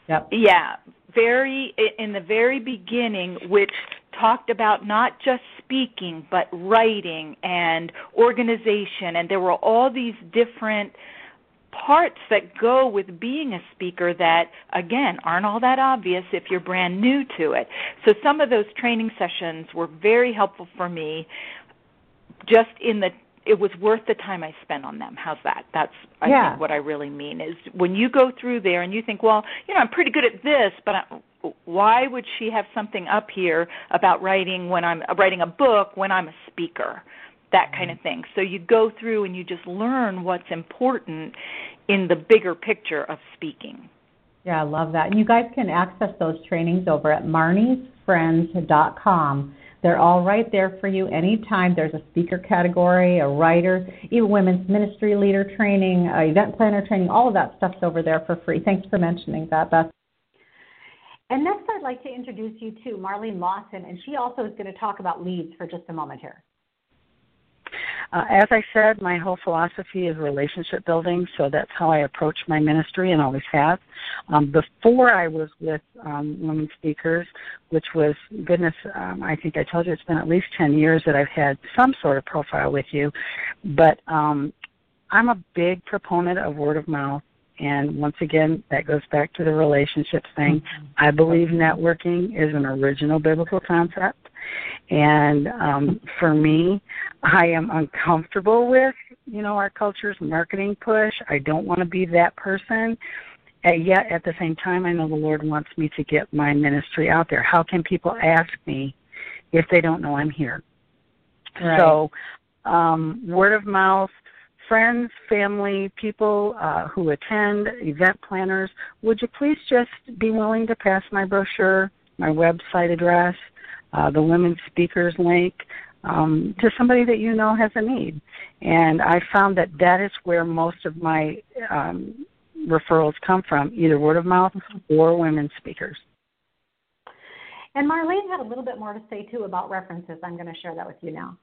Yep. Yeah, very in the very beginning which talked about not just speaking but writing and organization. And there were all these different parts that go with being a speaker that again aren't all that obvious if you're brand new to it. So some of those training sessions were very helpful for me just in the it was worth the time I spent on them. How's that? That's I yeah. think what I really mean is when you go through there and you think, well, you know, I'm pretty good at this, but I, why would she have something up here about writing when I'm writing a book when I'm a speaker? That mm-hmm. kind of thing. So you go through and you just learn what's important in the bigger picture of speaking. Yeah, I love that. And you guys can access those trainings over at marniesfriends.com they're all right there for you anytime. There's a speaker category, a writer, even women's ministry leader training, uh, event planner training, all of that stuff's over there for free. Thanks for mentioning that, Beth. And next, I'd like to introduce you to Marlene Lawson, and she also is going to talk about leads for just a moment here. Uh, as I said, my whole philosophy is relationship building, so that's how I approach my ministry and always have. Um, before I was with um, Women Speakers, which was, goodness, um, I think I told you it's been at least 10 years that I've had some sort of profile with you, but um, I'm a big proponent of word of mouth And once again, that goes back to the relationship thing. Mm-hmm. I believe networking is an original biblical concept. And um, for me, I am uncomfortable with, you know, our culture's marketing push. I don't want to be that person. And yet, at the same time, I know the Lord wants me to get my ministry out there. How can people ask me if they don't know I'm here? Right. So, um, word of mouth, friends, family, people uh, who attend, event planners, would you please just be willing to pass my brochure, my website address, uh, the women speakers link um, to somebody that you know has a need? And I found that that is where most of my um, referrals come from, either word of mouth or women speakers. And Marlene had a little bit more to say too about references. I'm going to share that with you now.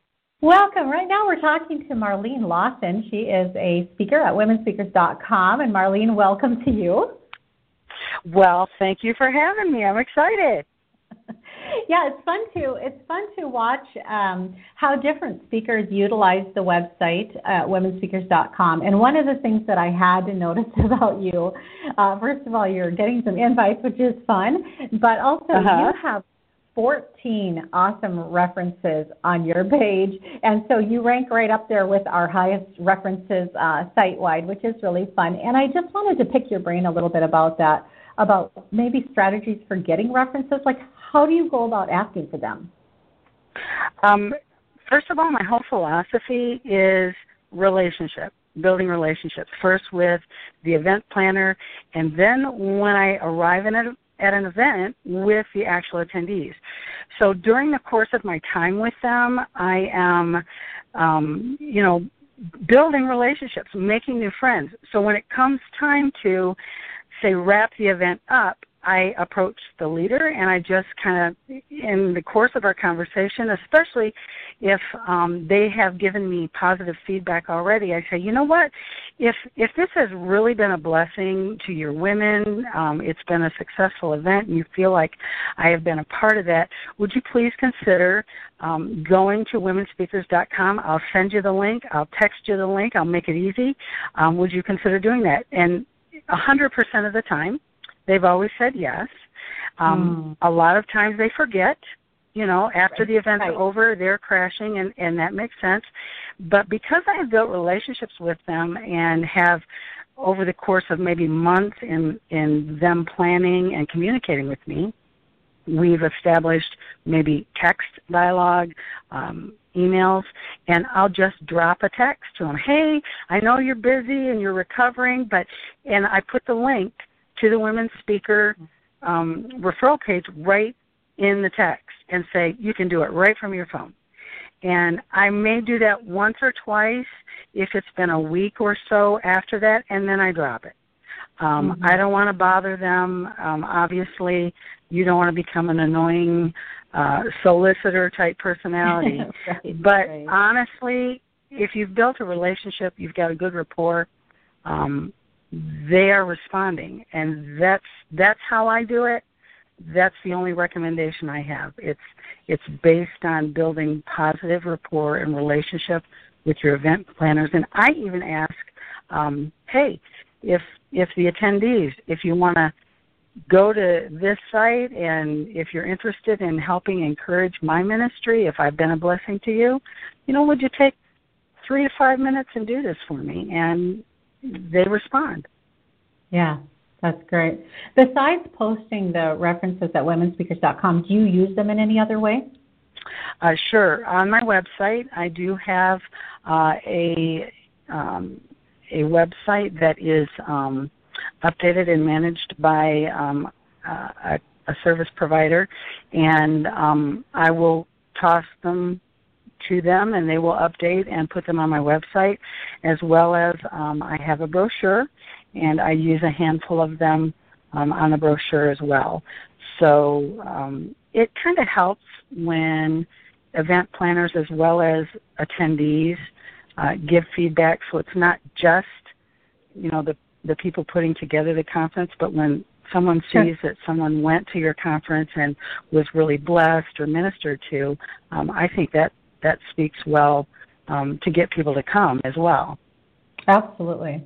Welcome. Right now we're talking to Marlene Lawson. She is a speaker at womenspeakers.com. And Marlene, welcome to you. Well, thank you for having me. I'm excited. yeah, it's fun to it's fun to watch um, how different speakers utilize the website at womenspeakers.com. And one of the things that I had to notice about you, uh, first of all, you're getting some invites, which is fun, but also uh-huh. you have 14 awesome references on your page. And so you rank right up there with our highest references uh, site wide, which is really fun. And I just wanted to pick your brain a little bit about that, about maybe strategies for getting references. Like, how do you go about asking for them? Um, first of all, my whole philosophy is relationship building relationships first with the event planner and then when i arrive in a at an event with the actual attendees. So during the course of my time with them, I am, um, you know, building relationships, making new friends. So when it comes time to, say, wrap the event up, I approach the leader and I just kind of, in the course of our conversation, especially if um, they have given me positive feedback already, I say, you know what, if if this has really been a blessing to your women, um, it's been a successful event, and you feel like I have been a part of that, would you please consider um, going to womenspeakers.com? I'll send you the link. I'll text you the link. I'll make it easy. Um, would you consider doing that? And 100% of the time, They've always said yes. Um, mm. A lot of times they forget. You know, after right. the event's right. over, they're crashing, and and that makes sense. But because I have built relationships with them and have over the course of maybe months in in them planning and communicating with me, we've established maybe text dialogue, um, emails, and I'll just drop a text to them. Hey, I know you're busy and you're recovering, but and I put the link to the women's speaker um, referral page right in the text and say you can do it right from your phone. And I may do that once or twice if it's been a week or so after that, and then I drop it. Um, mm-hmm. I don't want to bother them. Um, obviously, you don't want to become an annoying uh, solicitor type personality. right, but right. honestly, if you've built a relationship, you've got a good rapport. Um, they are responding and that's that's how I do it. That's the only recommendation I have. It's it's based on building positive rapport and relationship with your event planners and I even ask um, hey, if if the attendees, if you want to go to this site and if you're interested in helping encourage my ministry, if I've been a blessing to you, you know, would you take three to five minutes and do this for me? And they respond. Yeah, that's great. Besides posting the references at womenspeakers.com, do you use them in any other way? Uh, sure. On my website, I do have uh, a um, a website that is um, updated and managed by um, uh, a, a, service provider, and um, I will toss them to them and they will update and put them on my website as well as um, I have a brochure and I use a handful of them um, on the brochure as well. So um, it kind of helps when event planners as well as attendees uh, give feedback so it's not just you know the the people putting together the conference but when someone sees that someone went to your conference and was really blessed or ministered to um, i think that that speaks well um, to get people to come as well. Absolutely.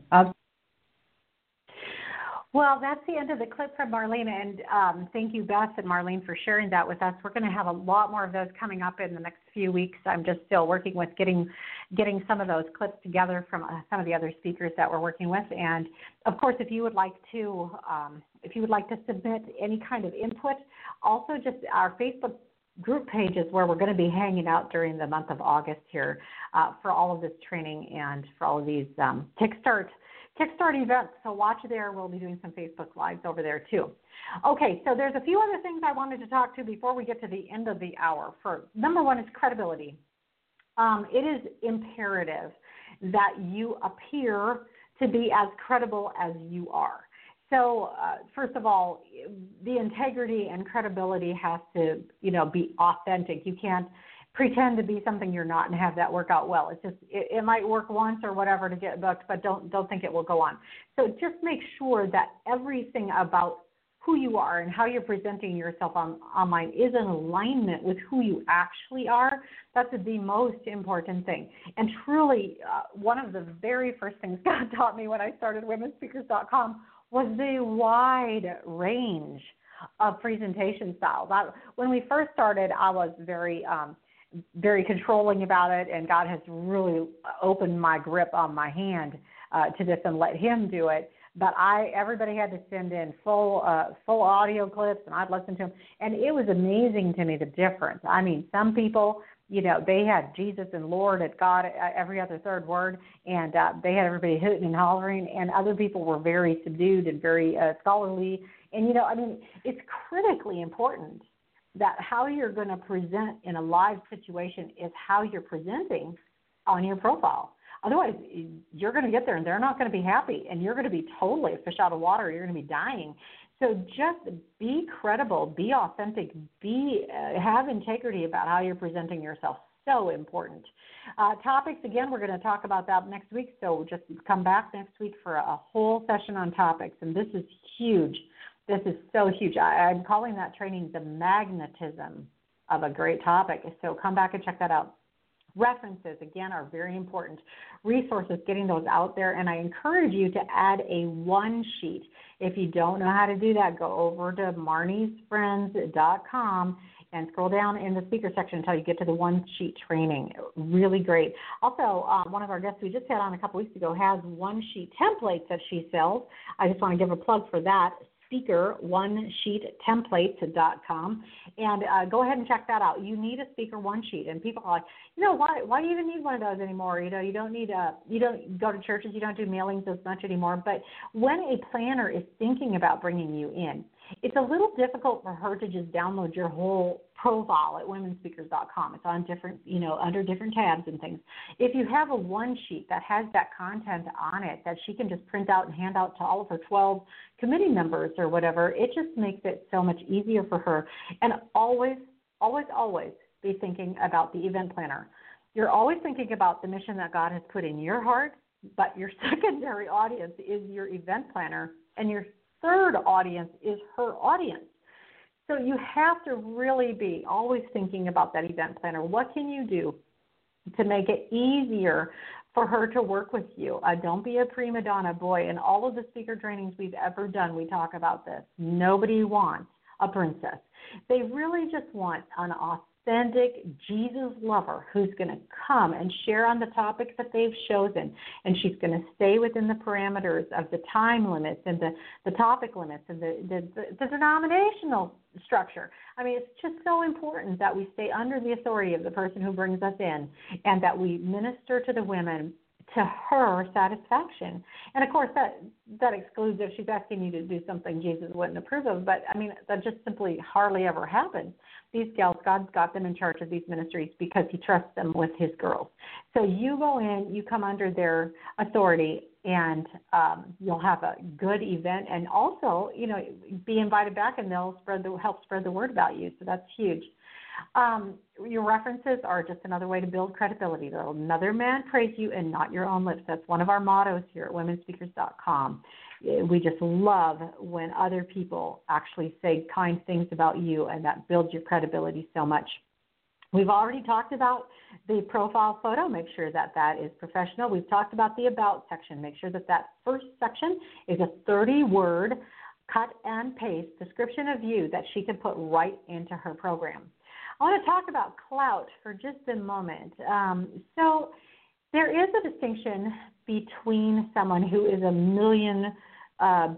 Well, that's the end of the clip from Marlene, and um, thank you, Beth and Marlene, for sharing that with us. We're going to have a lot more of those coming up in the next few weeks. I'm just still working with getting getting some of those clips together from uh, some of the other speakers that we're working with, and of course, if you would like to um, if you would like to submit any kind of input, also just our Facebook group pages where we're going to be hanging out during the month of August here uh, for all of this training and for all of these um, Kickstart Kickstart events. So watch there. We'll be doing some Facebook Lives over there too. Okay, so there's a few other things I wanted to talk to before we get to the end of the hour. For number one is credibility. Um, it is imperative that you appear to be as credible as you are. So, uh, first of all, the integrity and credibility has to, you know, be authentic. You can't pretend to be something you're not and have that work out well. It's just it, it might work once or whatever to get booked, but don't don't think it will go on. So just make sure that everything about who you are and how you're presenting yourself on online is in alignment with who you actually are. That's the most important thing. And truly, uh, one of the very first things God taught me when I started WomenSpeakers.com was the wide range of presentation styles. I, when we first started, I was very um, very controlling about it, and God has really opened my grip on my hand uh, to this and let Him do it. But I, everybody had to send in full, uh, full audio clips, and I'd listen to them, and it was amazing to me the difference. I mean, some people, you know, they had Jesus and Lord at God uh, every other third word, and uh, they had everybody hooting and hollering, and other people were very subdued and very uh, scholarly. And you know, I mean, it's critically important that how you're going to present in a live situation is how you're presenting on your profile. Otherwise, you're going to get there and they're not going to be happy, and you're going to be totally a fish out of water. You're going to be dying. So just be credible, be authentic, be uh, have integrity about how you're presenting yourself. So important. Uh, topics again, we're going to talk about that next week. So just come back next week for a whole session on topics, and this is huge. This is so huge. I, I'm calling that training the magnetism of a great topic. So come back and check that out. References, again, are very important. Resources, getting those out there. And I encourage you to add a one sheet. If you don't know how to do that, go over to marniesfriends.com and scroll down in the speaker section until you get to the one sheet training. Really great. Also, um, one of our guests we just had on a couple weeks ago has one sheet templates that she sells. I just want to give a plug for that speaker one sheet templates.com and uh, go ahead and check that out. You need a speaker one sheet. And people are like you know why why do you even need one of those anymore you know you don't need a you don't go to churches you don't do mailings as much anymore. But when a planner is thinking about bringing you in it's a little difficult for her to just download your whole profile at womenspeakers.com. It's on different, you know, under different tabs and things. If you have a one sheet that has that content on it that she can just print out and hand out to all of her 12 committee members or whatever, it just makes it so much easier for her. And always, always, always be thinking about the event planner. You're always thinking about the mission that God has put in your heart, but your secondary audience is your event planner, and your third audience is her audience. So you have to really be always thinking about that event planner. What can you do to make it easier for her to work with you? Uh, don't be a prima donna, boy. In all of the speaker trainings we've ever done, we talk about this. Nobody wants a princess. They really just want an authentic Jesus lover who's going to come and share on the topics that they've chosen. And she's going to stay within the parameters of the time limits and the, the topic limits and the, the, the, the denominational structure. I mean, it's just so important that we stay under the authority of the person who brings us in and that we minister to the women to her satisfaction. And of course, that that excludes if she's asking you to do something Jesus wouldn't approve of. But I mean, that just simply hardly ever happens. These gals, God's got them in charge of these ministries because He trusts them with His girls. So you go in, you come under their authority, and um, you'll have a good event. And also, you know, be invited back, and they'll spread the help spread the word about you. So that's huge. Um, your references are just another way to build credibility. Let another man praise you and not your own lips. That's one of our mottos here at womenspeakers.com. We just love when other people actually say kind things about you, and that builds your credibility so much. We've already talked about the profile photo. Make sure that that is professional. We've talked about the about section. Make sure that that first section is a 30 word cut and paste description of you that she can put right into her program. I want to talk about clout for just a moment. Um, so, there is a distinction between someone who is a million uh,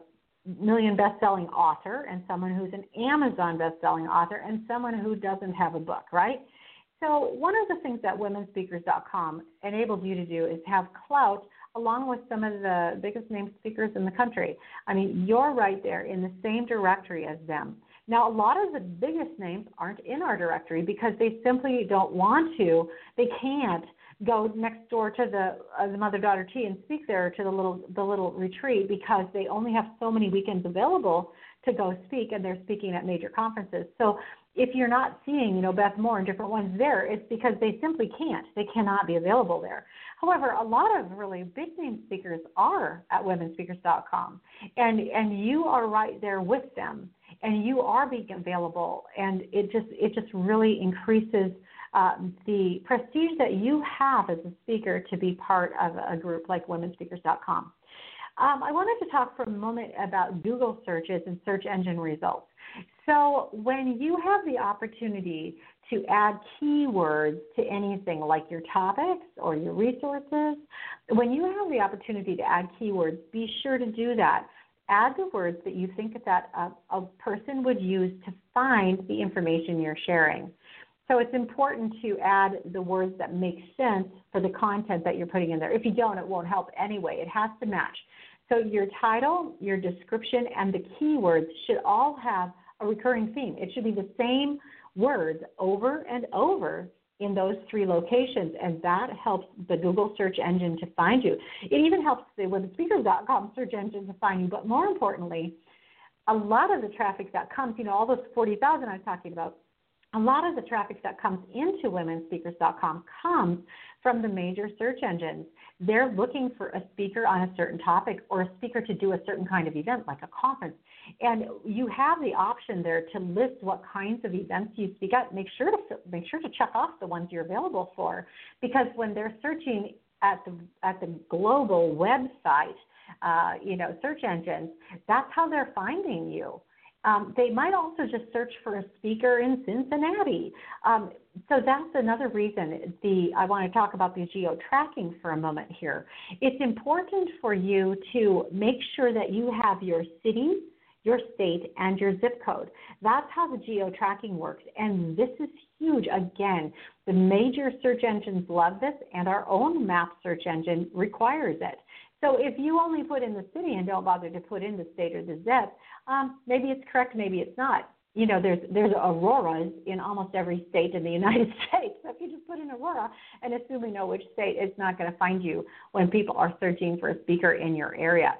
million best-selling author and someone who's an Amazon best-selling author and someone who doesn't have a book, right? So, one of the things that womenspeakers.com enables you to do is have clout along with some of the biggest name speakers in the country. I mean, you're right there in the same directory as them. Now, a lot of the biggest names aren't in our directory because they simply don't want to. They can't go next door to the uh, the mother daughter tea and speak there to the little the little retreat because they only have so many weekends available to go speak and they're speaking at major conferences. So if you're not seeing, you know, Beth Moore and different ones there, it's because they simply can't. They cannot be available there. However, a lot of really big name speakers are at womenspeakers.com, and and you are right there with them, and you are being available, and it just it just really increases. Uh, the prestige that you have as a speaker to be part of a group like womenspeakers.com. Um, I wanted to talk for a moment about Google searches and search engine results. So, when you have the opportunity to add keywords to anything like your topics or your resources, when you have the opportunity to add keywords, be sure to do that. Add the words that you think that a, a person would use to find the information you're sharing. So it's important to add the words that make sense for the content that you're putting in there. If you don't, it won't help anyway. It has to match. So your title, your description, and the keywords should all have a recurring theme. It should be the same words over and over in those three locations, and that helps the Google search engine to find you. It even helps the womenspeakers.com search engine to find you, but more importantly, a lot of the traffic that comes, you know, all those 40,000 I was talking about, a lot of the traffic that comes into womenspeakers.com comes from the major search engines. They're looking for a speaker on a certain topic or a speaker to do a certain kind of event, like a conference. And you have the option there to list what kinds of events you speak at. Make sure to make sure to check off the ones you're available for, because when they're searching at the at the global website, uh, you know, search engines, that's how they're finding you. Um, they might also just search for a speaker in Cincinnati. Um, so that's another reason the I want to talk about the geo tracking for a moment here. It's important for you to make sure that you have your city, your state, and your zip code. That's how the geo tracking works. And this is huge. Again, the major search engines love this, and our own map search engine requires it. So if you only put in the city and don't bother to put in the state or the zip, um, maybe it's correct, maybe it's not. You know, there's there's auroras in almost every state in the United States. So if you just put in aurora and assume we know which state, it's not going to find you when people are searching for a speaker in your area.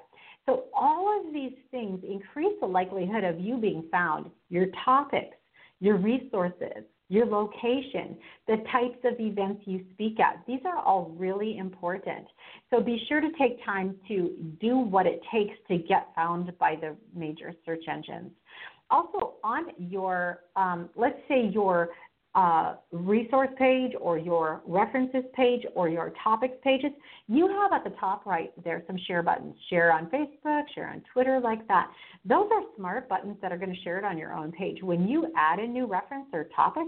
So all of these things increase the likelihood of you being found. Your topics, your resources, your location, the types of events you speak at. These are all really important. So be sure to take time to do what it takes to get found by the major search engines. Also, on your, um, let's say your uh, resource page or your references page or your topics pages, you have at the top right there some share buttons. Share on Facebook, share on Twitter, like that. Those are smart buttons that are going to share it on your own page. When you add a new reference or topic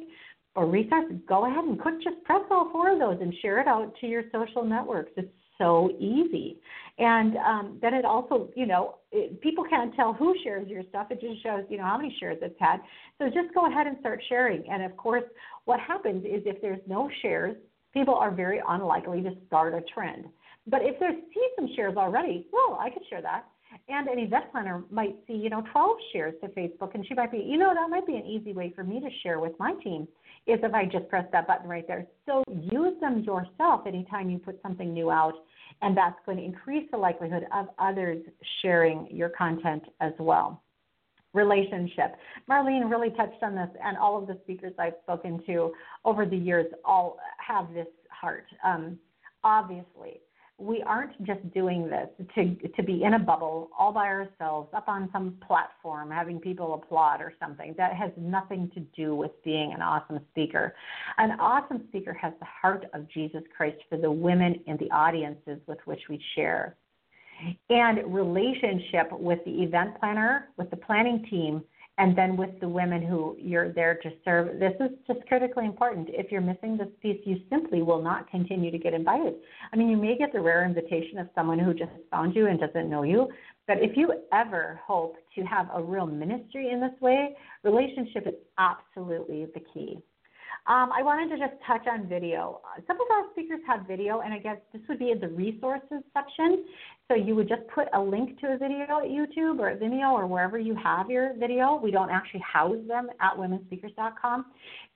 or resource, go ahead and quick just press all four of those and share it out to your social networks. It's so easy. And um, then it also, you know, it, people can't tell who shares your stuff. It just shows, you know, how many shares it's had. So just go ahead and start sharing. And of course, what happens is if there's no shares, people are very unlikely to start a trend. But if there's see some shares already, well, I could share that. And an event planner might see, you know, 12 shares to Facebook, and she might be, you know, that might be an easy way for me to share with my team is if I just press that button right there. So use them yourself anytime you put something new out, and that's going to increase the likelihood of others sharing your content as well. Relationship. Marlene really touched on this, and all of the speakers I've spoken to over the years all have this heart. Um, obviously, we aren't just doing this to to be in a bubble all by ourselves up on some platform having people applaud or something. That has nothing to do with being an awesome speaker. An awesome speaker has the heart of jesus christ for the women in the audiences with which we share. And relationship with the event planner with the planning team and then with the women who you're there to serve. This is just critically important. If you're missing this piece, you simply will not continue to get invited. I mean, you may get the rare invitation of someone who just found you and doesn't know you, but if you ever hope to have a real ministry in this way, relationship is absolutely the key. Um, I wanted to just touch on video. Some of our speakers have video, and I guess this would be in the resources section. So you would just put a link to a video at YouTube or at Vimeo or wherever you have your video. We don't actually house them at womenspeakers.com.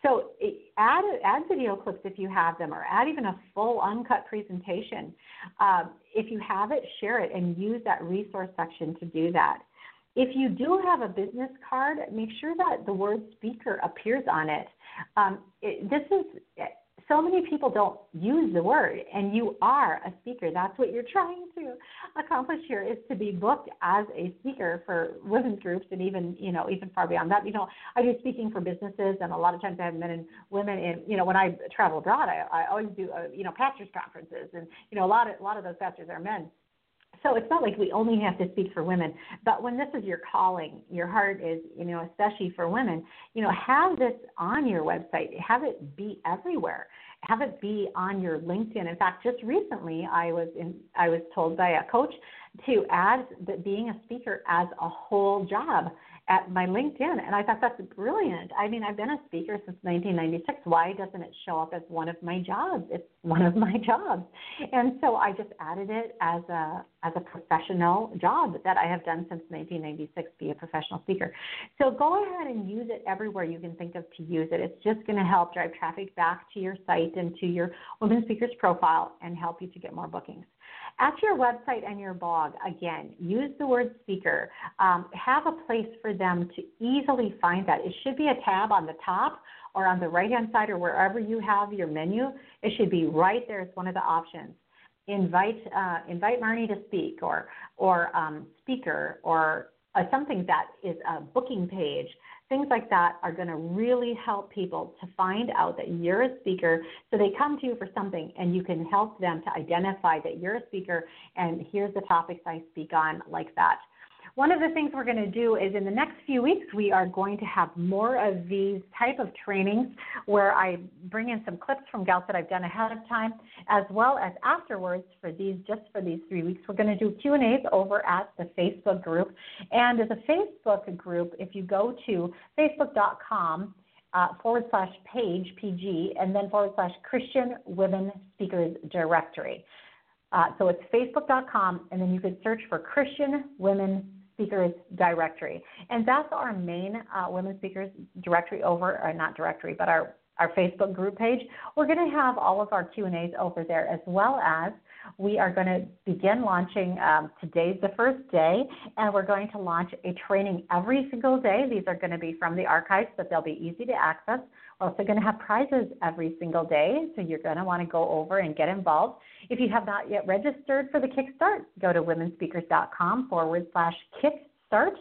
So add add video clips if you have them, or add even a full uncut presentation. Um, if you have it, share it and use that resource section to do that. If you do have a business card, make sure that the word speaker appears on it. Um, it this is so many people don't use the word, and you are a speaker. That's what you're trying to accomplish here is to be booked as a speaker for women's groups, and even you know even far beyond that. You know, I do speaking for businesses, and a lot of times I have men and women. and you know, when I travel abroad, I, I always do uh, you know pastors conferences, and you know a lot of a lot of those pastors are men so it's not like we only have to speak for women but when this is your calling your heart is you know especially for women you know have this on your website have it be everywhere. Have it be on your linkedin. In fact just recently i was in i was told by a coach to add that being a speaker as a whole job at my LinkedIn. And I thought that's brilliant. I mean, I've been a speaker since 1996. Why doesn't it show up as one of my jobs? It's one of my jobs. And so I just added it as a as a professional job that I have done since 1996, be a professional speaker. So go ahead and use it everywhere you can think of to use it. It's just going to help drive traffic back to your site and to your Women Speakers profile and help you to get more bookings. At your website and your blog, again, use the word speaker. Um, have a place for them to easily find that. It should be a tab on the top or on the right hand side or wherever you have your menu. It should be right there as one of the options. Invite uh, invite Marnie to speak or or um, speaker or uh, something that is a booking page things like that are going to really help people to find out that you're a speaker so they come to you for something and you can help them to identify that you're a speaker and here's the topics I speak on like that. One of the things we're going to do is in the next few weeks, we are going to have more of these type of trainings where I bring in some clips from gals that I've done ahead of time, as well as afterwards for these, just for these three weeks, we're going to do Q&As over at the Facebook group. And as a Facebook group, if you go to facebook.com uh, forward slash page, PG, and then forward slash Christian Women Speakers Directory. Uh, so it's facebook.com, and then you could search for Christian Women speakers directory. And that's our main uh, women speakers directory over, or not directory, but our, our Facebook group page. We're going to have all of our Q&As over there as well as we are going to begin launching um, today's the first day and we're going to launch a training every single day these are going to be from the archives but they'll be easy to access also going to have prizes every single day so you're going to want to go over and get involved. If you have not yet registered for the Kickstart, go to womenspeakers.com forward slash kickstart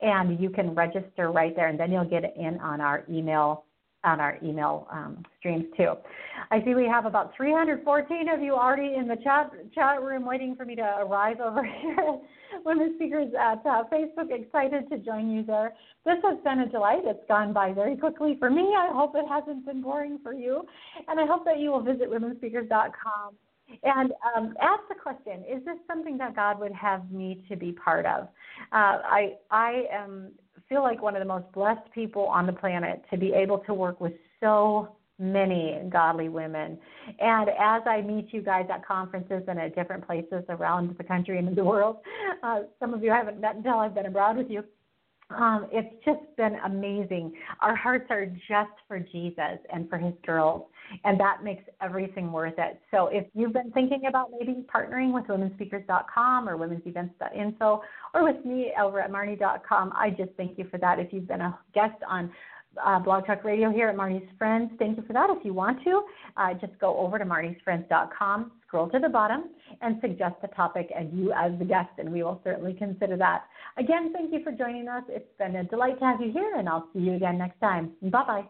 and you can register right there and then you'll get in on our email on our email um, streams too. I see we have about 314 of you already in the chat chat room waiting for me to arrive over here. Women speakers at uh, Facebook, excited to join you there. This has been a delight. It's gone by very quickly for me. I hope it hasn't been boring for you, and I hope that you will visit womenspeakers.com and um, ask the question: Is this something that God would have me to be part of? Uh, I I am feel like one of the most blessed people on the planet to be able to work with so many godly women. And as I meet you guys at conferences and at different places around the country and in the world, uh, some of you I haven't met until I've been abroad with you. Um, it's just been amazing. Our hearts are just for Jesus and for his girls, and that makes everything worth it. So if you've been thinking about maybe partnering with womenspeakers.com or womensevents.info or with me over at marnie.com, I just thank you for that. If you've been a guest on uh, Blog Talk Radio here at Marnie's Friends, thank you for that. If you want to, uh, just go over to marniesfriends.com scroll to the bottom and suggest a topic and you as the guest, and we will certainly consider that. Again, thank you for joining us. It's been a delight to have you here, and I'll see you again next time. Bye bye.